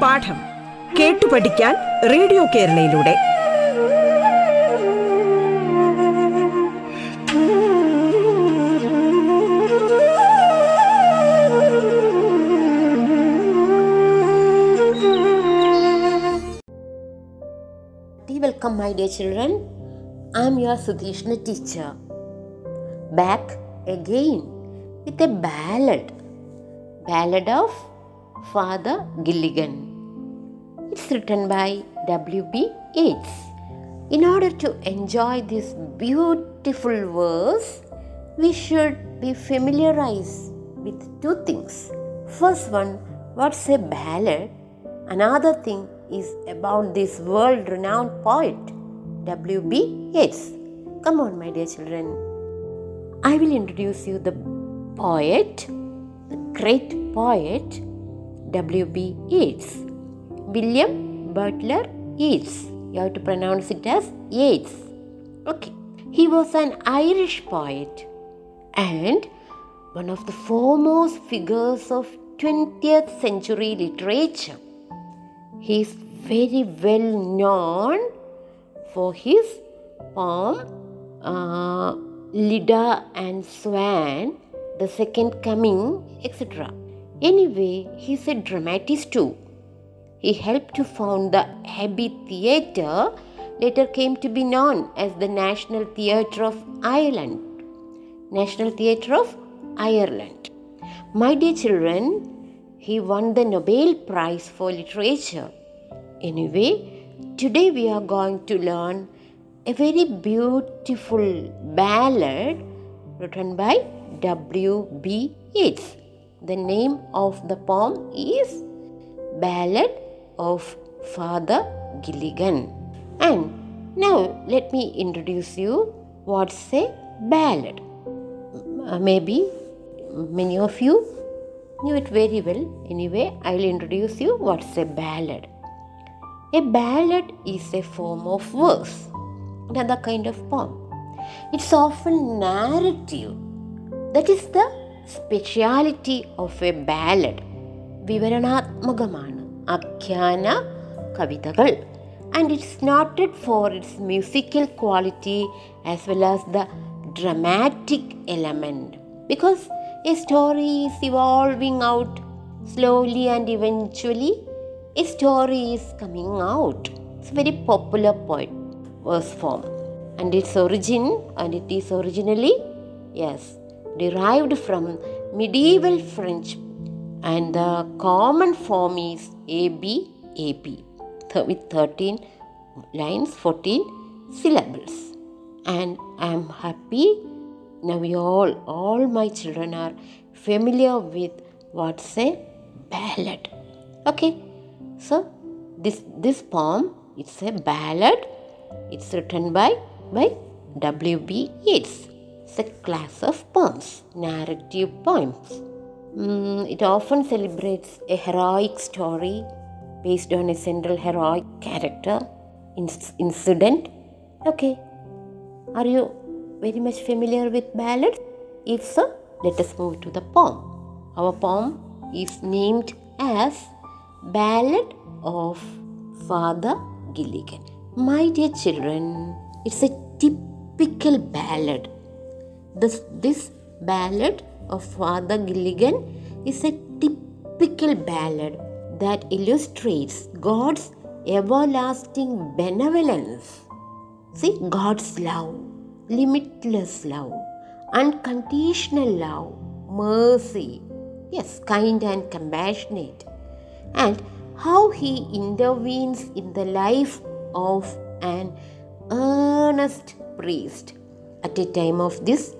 പാഠം കേട്ടു പഠിക്കാൻ radio കേരളയിലൂടെ. Welcome my dear children I am your Sudheeshna teacher Back again with a ballad. Ballad of Father Gilligan. It's written by W.B. Yeats. In order to enjoy this beautiful verse, we should be familiarized with two things. First one, what's a ballad? Another thing is about this world renowned poet, W.B. Yeats. Come on, my dear children. I will introduce you the poet, the great poet, W.B. Yeats. William Butler Yeats. You have to pronounce it as Yeats. Okay. He was an Irish poet and one of the foremost figures of 20th century literature. He is very well known for his poem uh, Leda and Swan, The Second Coming, etc. Anyway, he is a dramatist too. He helped to found the Abbey Theatre, later came to be known as the National Theatre of Ireland. National Theatre of Ireland. My dear children, he won the Nobel Prize for Literature. Anyway, today we are going to learn a very beautiful ballad written by W.B. Yeats. The name of the poem is Ballad of Father Gilligan. And now let me introduce you what's a ballad. Maybe many of you knew it very well. Anyway, I'll introduce you what's a ballad. A ballad is a form of verse, another kind of poem. It's often narrative. That is the speciality of a ballad. വിവരണാത്മകമാണ് ആഖ്യാന കവിതകൾ and it's noted for its musical quality as well as the dramatic element because a story is evolving out slowly and eventually a story is coming out. It's a very popular poet verse form and its origin and it is originally yes derived from medieval French and the common form is AB AP with 13 lines 14 syllables. And I am happy now we all all my children are familiar with what's a ballad. Okay so this this poem it's a ballad it's written by by W.B. Yeats it's a class of poems narrative poems Mm, it often celebrates a heroic story based on a central heroic character inc- incident okay are you very much familiar with ballads? If so, let us move to the poem. Our poem is named as Ballad of Father Gilligan. My dear children, it's a typical ballad. This, this ballad of Father Gilligan is a typical ballad that illustrates God's everlasting benevolence. See, God's love, limitless love, unconditional love, mercy, yes, kind and compassionate, and how He intervenes in the life of an earnest priest at a time of this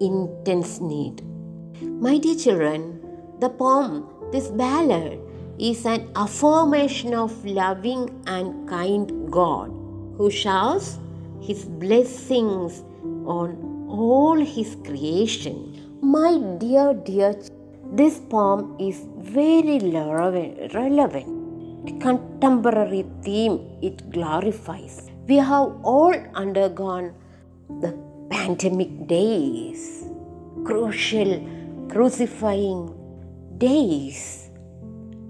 intense need. My dear children, the poem, this ballad, is an affirmation of loving and kind God who showers his blessings on all his creation. My dear, dear, this poem is very relevant. Contemporary theme it glorifies. We have all undergone the pandemic days, crucial, crucifying days.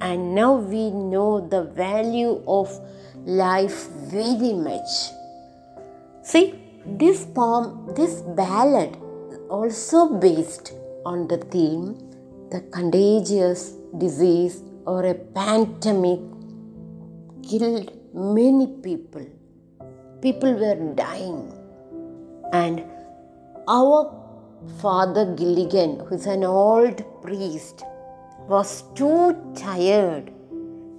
And now we know the value of life very much. See, this poem, this ballad, also based on the theme the contagious disease or a pandemic killed many people. People were dying. And our father Gilligan, who is an old priest, was too tired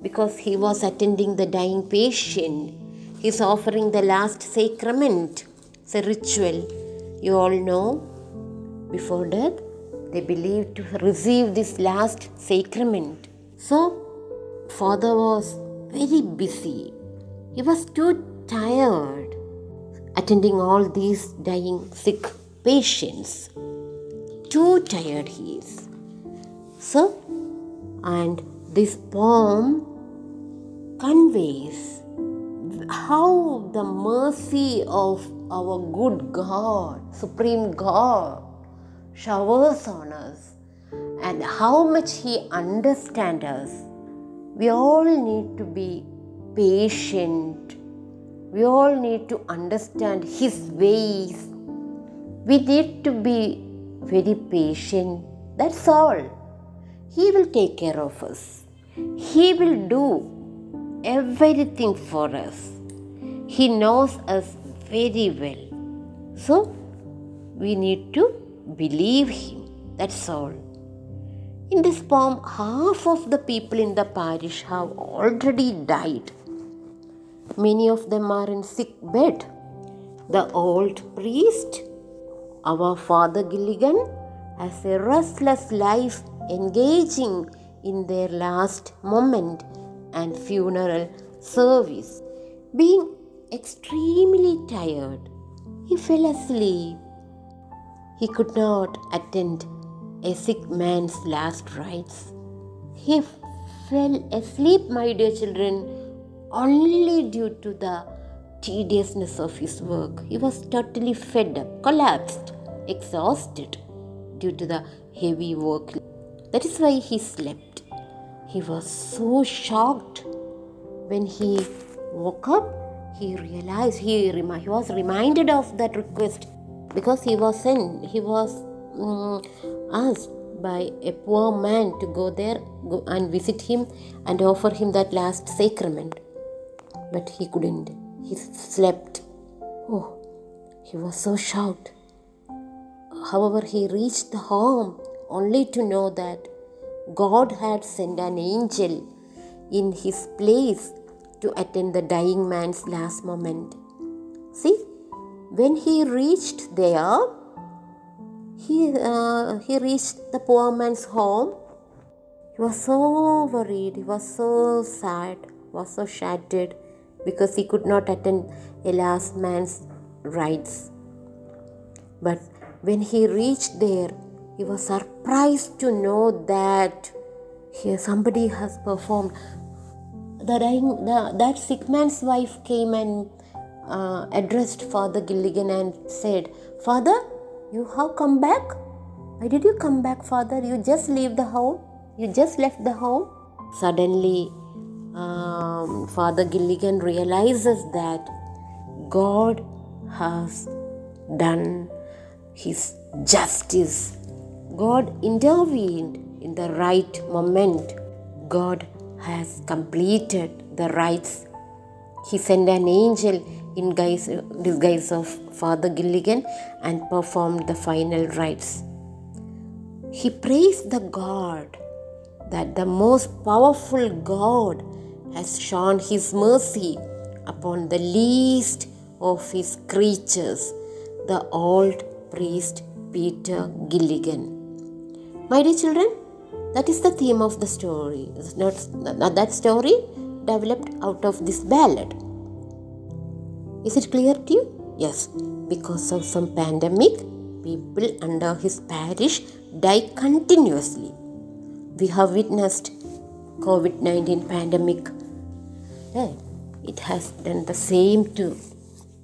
because he was attending the dying patient. He's offering the last sacrament. It's a ritual. You all know before death they believe to receive this last sacrament. So, father was very busy. He was too tired attending all these dying sick patients. Too tired he is. So, and this poem conveys how the mercy of our good God, Supreme God, showers on us and how much He understands us. We all need to be patient. We all need to understand His ways. We need to be very patient. That's all. He will take care of us. He will do everything for us. He knows us very well. So, we need to believe Him. That's all. In this poem, half of the people in the parish have already died. Many of them are in sick bed. The old priest, our Father Gilligan, has a restless life engaging in their last moment and funeral service. Being extremely tired, he fell asleep. He could not attend a sick man's last rites. He fell asleep, my dear children, only due to the tediousness of his work. He was totally fed up, collapsed, exhausted due to the heavy work. That is why he slept. He was so shocked when he woke up. He realized he, he was reminded of that request because he was in He was mm, asked by a poor man to go there and visit him and offer him that last sacrament. But he couldn't. He slept. Oh, he was so shocked. However, he reached the home only to know that God had sent an angel in his place to attend the dying man's last moment. See, when he reached there, he, uh, he reached the poor man's home. He was so worried, he was so sad, was so shattered because he could not attend a last man's rites. But when he reached there, he was surprised to know that here somebody has performed. The, dying, the that sick man's wife came and uh, addressed Father Gilligan and said, Father, you have come back? Why did you come back, Father? You just leave the home? You just left the home? Suddenly, um, Father Gilligan realizes that God has done his justice. God intervened in the right moment. God has completed the rites. He sent an angel in guise, disguise of Father Gilligan and performed the final rites. He praised the God that the most powerful God has shown his mercy upon the least of his creatures, the old priest Peter Gilligan. My dear children, that is the theme of the story. It's not, that story developed out of this ballad. Is it clear to you? Yes, because of some pandemic, people under his parish die continuously. We have witnessed COVID 19 pandemic. It has done the same to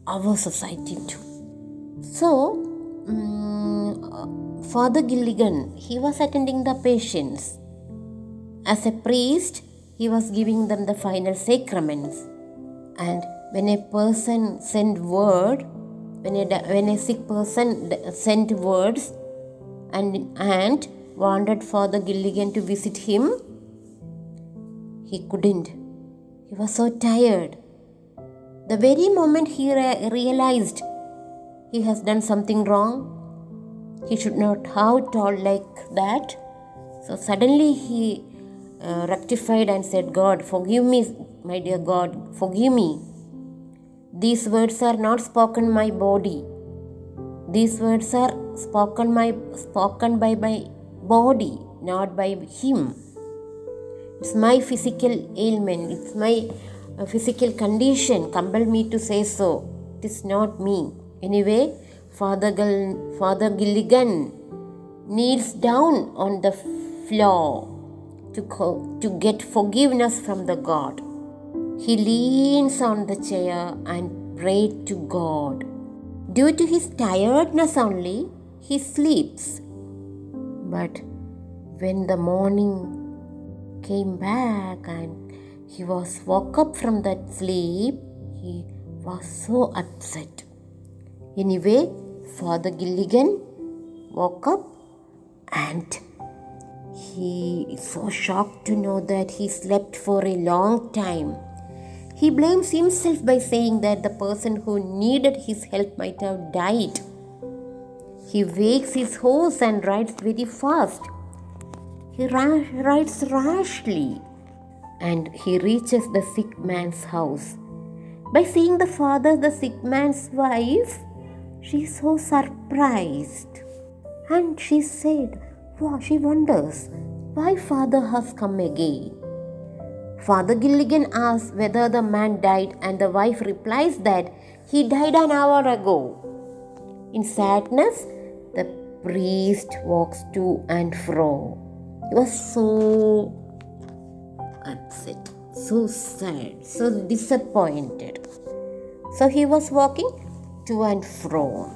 our society too. So, mm, uh, Father Gilligan, he was attending the patients. As a priest, he was giving them the final sacraments. And when a person sent word, when a, when a sick person sent words and, and wanted Father Gilligan to visit him, he couldn't. He was so tired. The very moment he re- realized he has done something wrong, he should not have told like that. So suddenly he uh, rectified and said, God, forgive me, my dear God, forgive me. These words are not spoken my body. These words are spoken my spoken by my body, not by him. It's my physical ailment, it's my uh, physical condition. Compel me to say so. It is not me. Anyway, Father, Father Gilligan kneels down on the floor to, co- to get forgiveness from the God. He leans on the chair and prayed to God. Due to his tiredness only, he sleeps. But when the morning came back and he was woke up from that sleep, he was so upset. Anyway, Father Gilligan woke up and he is so shocked to know that he slept for a long time. He blames himself by saying that the person who needed his help might have died. He wakes his horse and rides very fast. He ra- rides rashly and he reaches the sick man's house. By seeing the father, the sick man's wife, she is so surprised. And she said, wow, she wonders why father has come again. Father Gilligan asks whether the man died, and the wife replies that he died an hour ago. In sadness, the priest walks to and fro. He was so upset, so sad, so disappointed. So he was walking to and fro.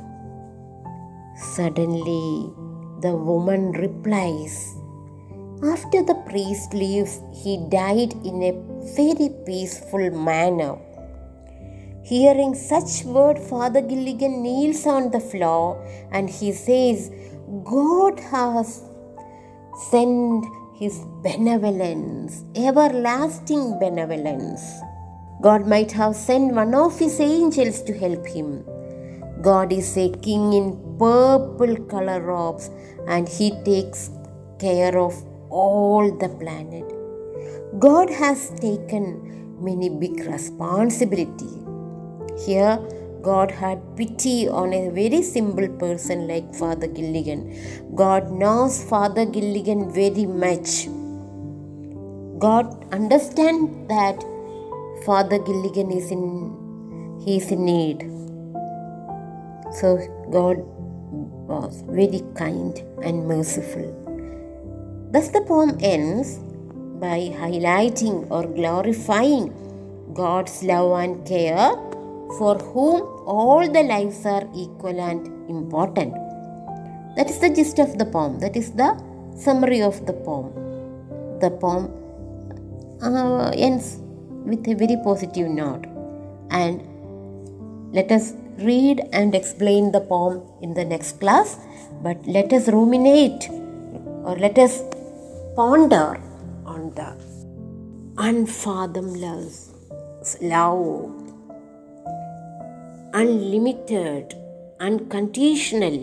Suddenly, the woman replies, After the priest leaves, he died in a very peaceful manner. Hearing such word, Father Gilligan kneels on the floor and he says, God has sent his benevolence, everlasting benevolence. God might have sent one of his angels to help him. God is a king in purple color robes and he takes care of all the planet. God has taken many big responsibility. Here, God had pity on a very simple person like Father Gilligan. God knows Father Gilligan very much. God understands that Father Gilligan is in he is in need. So God was very kind and merciful. Thus the poem ends by highlighting or glorifying God's love and care for whom all the lives are equal and important. That is the gist of the poem. That is the summary of the poem. The poem uh, ends with a very positive note. And let us read and explain the poem in the next class. But let us ruminate or let us ponder on the unfathomless love, unlimited, unconditional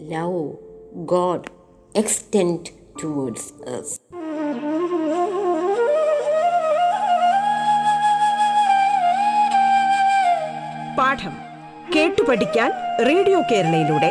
love God extend towards us. പാഠം കേട്ടു പഠിക്കാൻ radio കേരളയിലൂടെ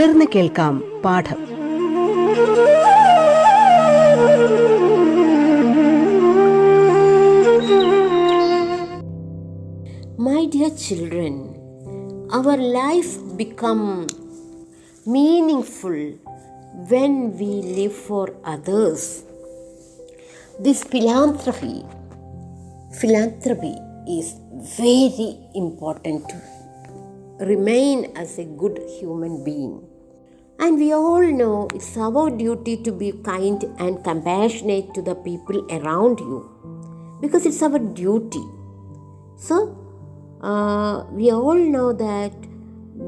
തുടർന്ന് കേൾക്കാം പാഠം My dear children, our life become meaningful when we live for others. This philanthropy, philanthropy is very important to remain as a good human being. And we all know it's our duty to be kind and compassionate to the people around you because it's our duty. So, uh, we all know that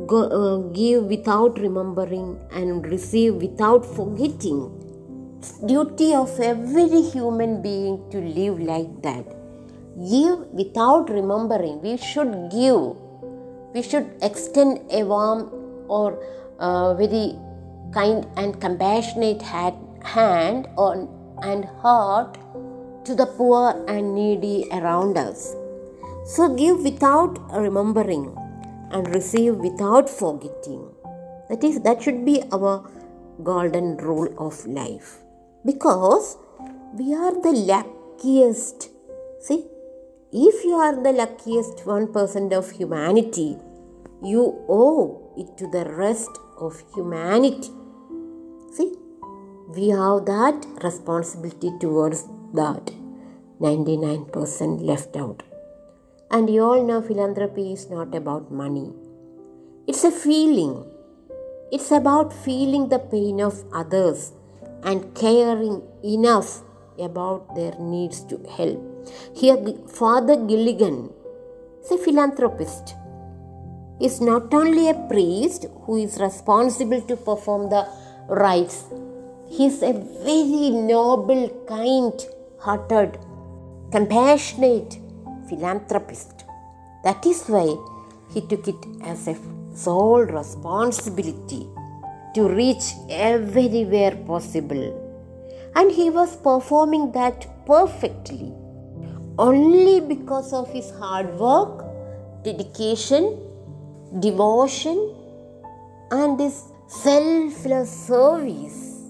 go, uh, give without remembering and receive without forgetting. It's duty of every human being to live like that. Give without remembering. We should give. We should extend a warm or very kind and compassionate hand on, and heart to the poor and needy around us. So give without remembering and receive without forgetting. That is that should be our golden rule of life. Because we are the luckiest. See, if you are the luckiest 1% of humanity, you owe it to the rest of humanity. See, we have that responsibility towards that 99% left out. And you all know philanthropy is not about money, it's a feeling. It's about feeling the pain of others and caring enough about their needs to help. Here, Father Gilligan is a philanthropist. Is not only a priest who is responsible to perform the rites, he is a very noble, kind hearted, compassionate philanthropist. That is why he took it as a sole responsibility to reach everywhere possible. And he was performing that perfectly only because of his hard work, dedication, devotion, and his selfless service.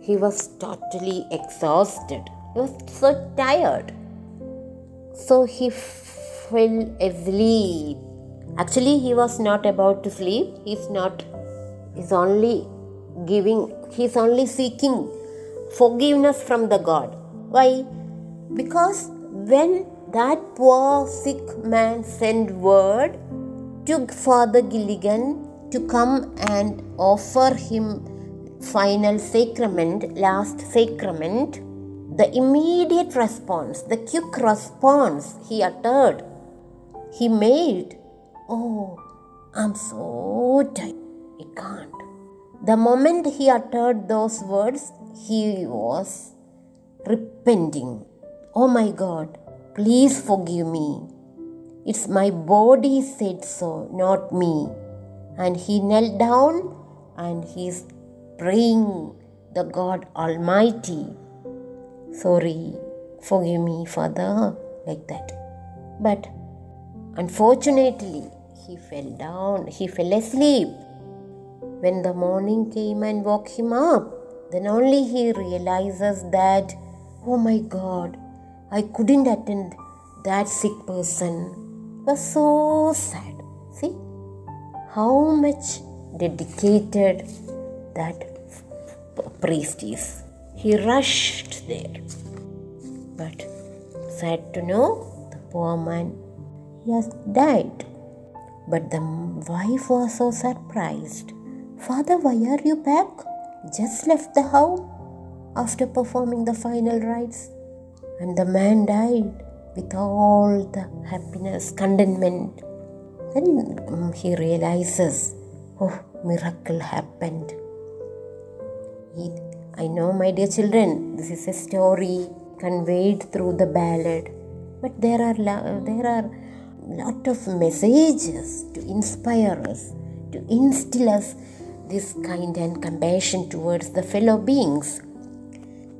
He was totally exhausted. He was so tired. So he fell asleep. Actually, he was not about to sleep. He's not, he's only giving, he's only seeking forgiveness from the God. Why? Because when that poor sick man sent word to Father Gilligan to come and offer him final sacrament, last sacrament, the immediate response, the quick response he uttered, he made, Oh, I'm so tired. I can't. The moment he uttered those words, he was repenting. Oh my God, please forgive me. It's my body said so, not me. And he knelt down and he's praying the God Almighty. Sorry, forgive me, Father, like that. But unfortunately, he fell down, he fell asleep. When the morning came and woke him up, then only he realizes that, oh my God, I couldn't attend that sick person. Was so sad. See how much dedicated that priest is. He rushed there. But sad to know, the poor man he has died. But the wife was so surprised. Father, why are you back? Just left the house after performing the final rites. And the man died with all the happiness, contentment. Then um, he realizes, oh, miracle happened. He, I know, my dear children, this is a story conveyed through the ballad, but there are there are lot of messages to inspire us, to instill us this kind and compassion towards the fellow beings.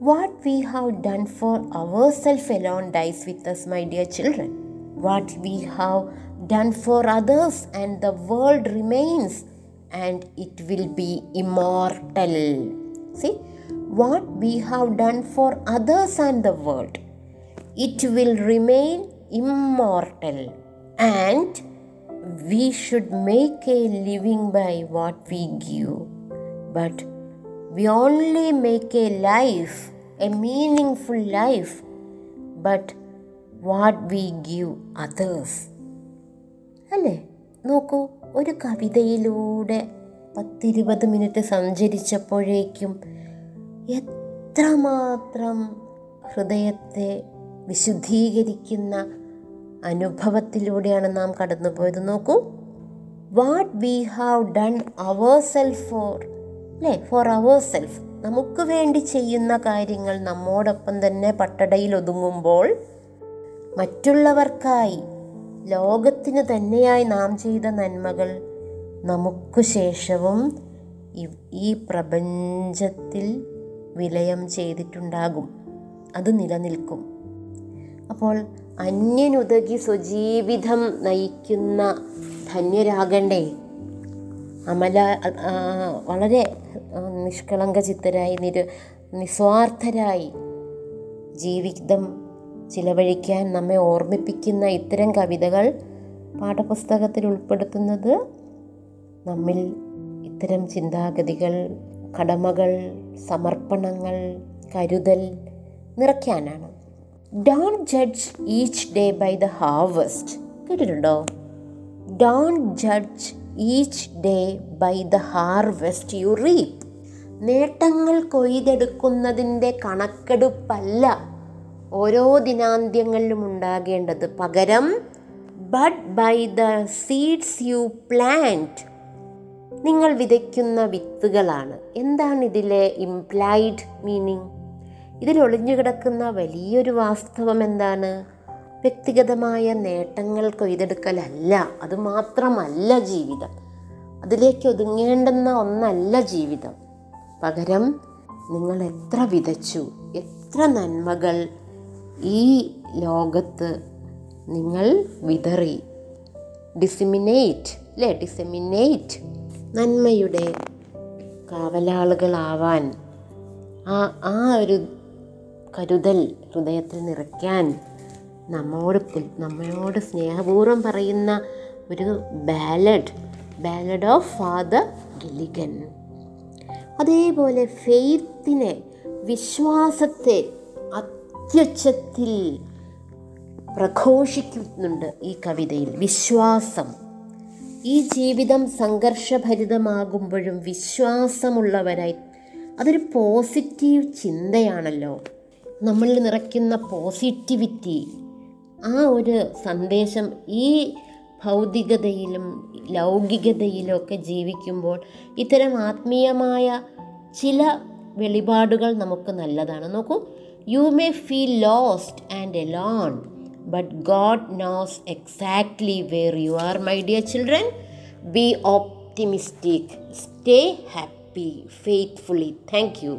What we have done for ourselves alone dies with us, my dear children. What we have done for others and the world remains and it will be immortal. See, what we have done for others and the world, it will remain immortal. And we should make a living by what we give. But we only make a life, a meaningful life, but what we give others അല്ലേ? നോക്കൂ ഒരു കവിതയിലൂടെ പത്തിരുപത് minute സഞ്ചരിച്ചപ്പോഴേക്കും എത്രമാത്രം ഹൃദയത്തെ വിശുദ്ധീകരിക്കുന്ന അനുഭവത്തിലൂടെയാണ് നാം കടന്നുപോയത്. നോക്കൂ what we have done our self for അല്ലേ? ഫോർ അവർ സെൽഫ് നമുക്ക് വേണ്ടി ചെയ്യുന്ന കാര്യങ്ങൾ നമ്മോടൊപ്പം തന്നെ പട്ടടയിൽ ഒതുങ്ങുമ്പോൾ മറ്റുള്ളവർക്കായി ലോകത്തിന് തന്നെയായി നാം ചെയ്ത നന്മകൾ നമുക്ക് ശേഷവും ഈ- പ്രപഞ്ചത്തിൽ വിലയം ചെയ്തിട്ടുണ്ടാകും. അത് നിലനിൽക്കും. അപ്പോൾ അന്യനുതകി സ്വജീവിതം നയിക്കുന്ന ധന്യരാകണ്ടേ? അമല വളരെ നിഷ്കളങ്ക ചിത്തരായി നിര നിസ്വാർത്ഥരായി ജീവിതം ചിലവഴിക്കാൻ നമ്മെ ഓർമ്മിപ്പിക്കുന്ന ഇത്തരം കവിതകൾ പാഠപുസ്തകത്തിൽ ഉൾപ്പെടുത്തുന്നത് നമ്മിൽ ഇത്തരം ചിന്താഗതികൾ കടമകൾ സമർപ്പണങ്ങൾ കരുതൽ നിറയ്ക്കാനാണ്. Don't judge each day by the harvest കേട്ടിട്ടുണ്ടോ? Don't judge each day by the harvest you reap നേട്ടങ്ങൾ കൊയ്തെടുക്കുന്നതിന്റെ കണക്കെടുപ്പല്ല ഓരോ ദിനാന്ത്യങ്ങളിലും ഉണ്ടാകേണ്ടത്. പകരം but by the seeds you plant നിങ്ങൾ വിതയ്ക്കുന്ന വിത്തുകളാണ്. എന്താണ് ഇതിലെ ഇംപ്ലൈഡ് മീനിങ് ഇതിൽ കിടക്കുന്ന വലിയൊരു വാസ്തവം എന്താണ്? വ്യക്തിഗതമായ നേട്ടങ്ങൾ കൊയ്തെടുക്കലല്ല. അത് മാത്രമല്ല ജീവിതം. അതിലേക്ക് ഒതുങ്ങേണ്ടുന്ന ഒന്നല്ല ജീവിതം. പകരം നിങ്ങൾ എത്ര വിതച്ചു എത്ര നന്മകൾ ഈ ലോകത്ത് നിങ്ങൾ വിതറി. ഡിസിമിനേറ്റ് അല്ലേ? ഡിസിമിനേറ്റ് നന്മയുടെ കാവലാളുകളാവാൻ ആ ആ ഒരു കരുതൽ ഹൃദയത്തിൽ നിറയ്ക്കാൻ നമ്മോട് നമ്മളോട് സ്നേഹപൂർവം പറയുന്ന ഒരു ballad ballad of Father Gilligan അതേപോലെ ഫെയ്ത്തിനെ വിശ്വാസത്തെ അത്യുച്ചത്തിൽ പ്രഘോഷിക്കുന്നുണ്ട് ഈ കവിതയിൽ. വിശ്വാസം. ഈ ജീവിതം സംഘർഷഭരിതമാകുമ്പോഴും വിശ്വാസമുള്ളവരായി അതൊരു പോസിറ്റീവ് ചിന്തയാണല്ലോ. നമ്മളിൽ നിറയ്ക്കുന്ന പോസിറ്റിവിറ്റി ആ ഒരു സന്ദേശം ഈ ഭൗതികതയിലും ലൗകികതയിലും ഒക്കെ ജീവിക്കുമ്പോൾ ഇത്തരം ആത്മീയമായ ചില വെളിപാടുകൾ നമുക്ക് നല്ലതാണ്. നോക്കൂ you may feel lost and alone but God knows exactly where you are my dear children be optimistic stay happy faithfully thank you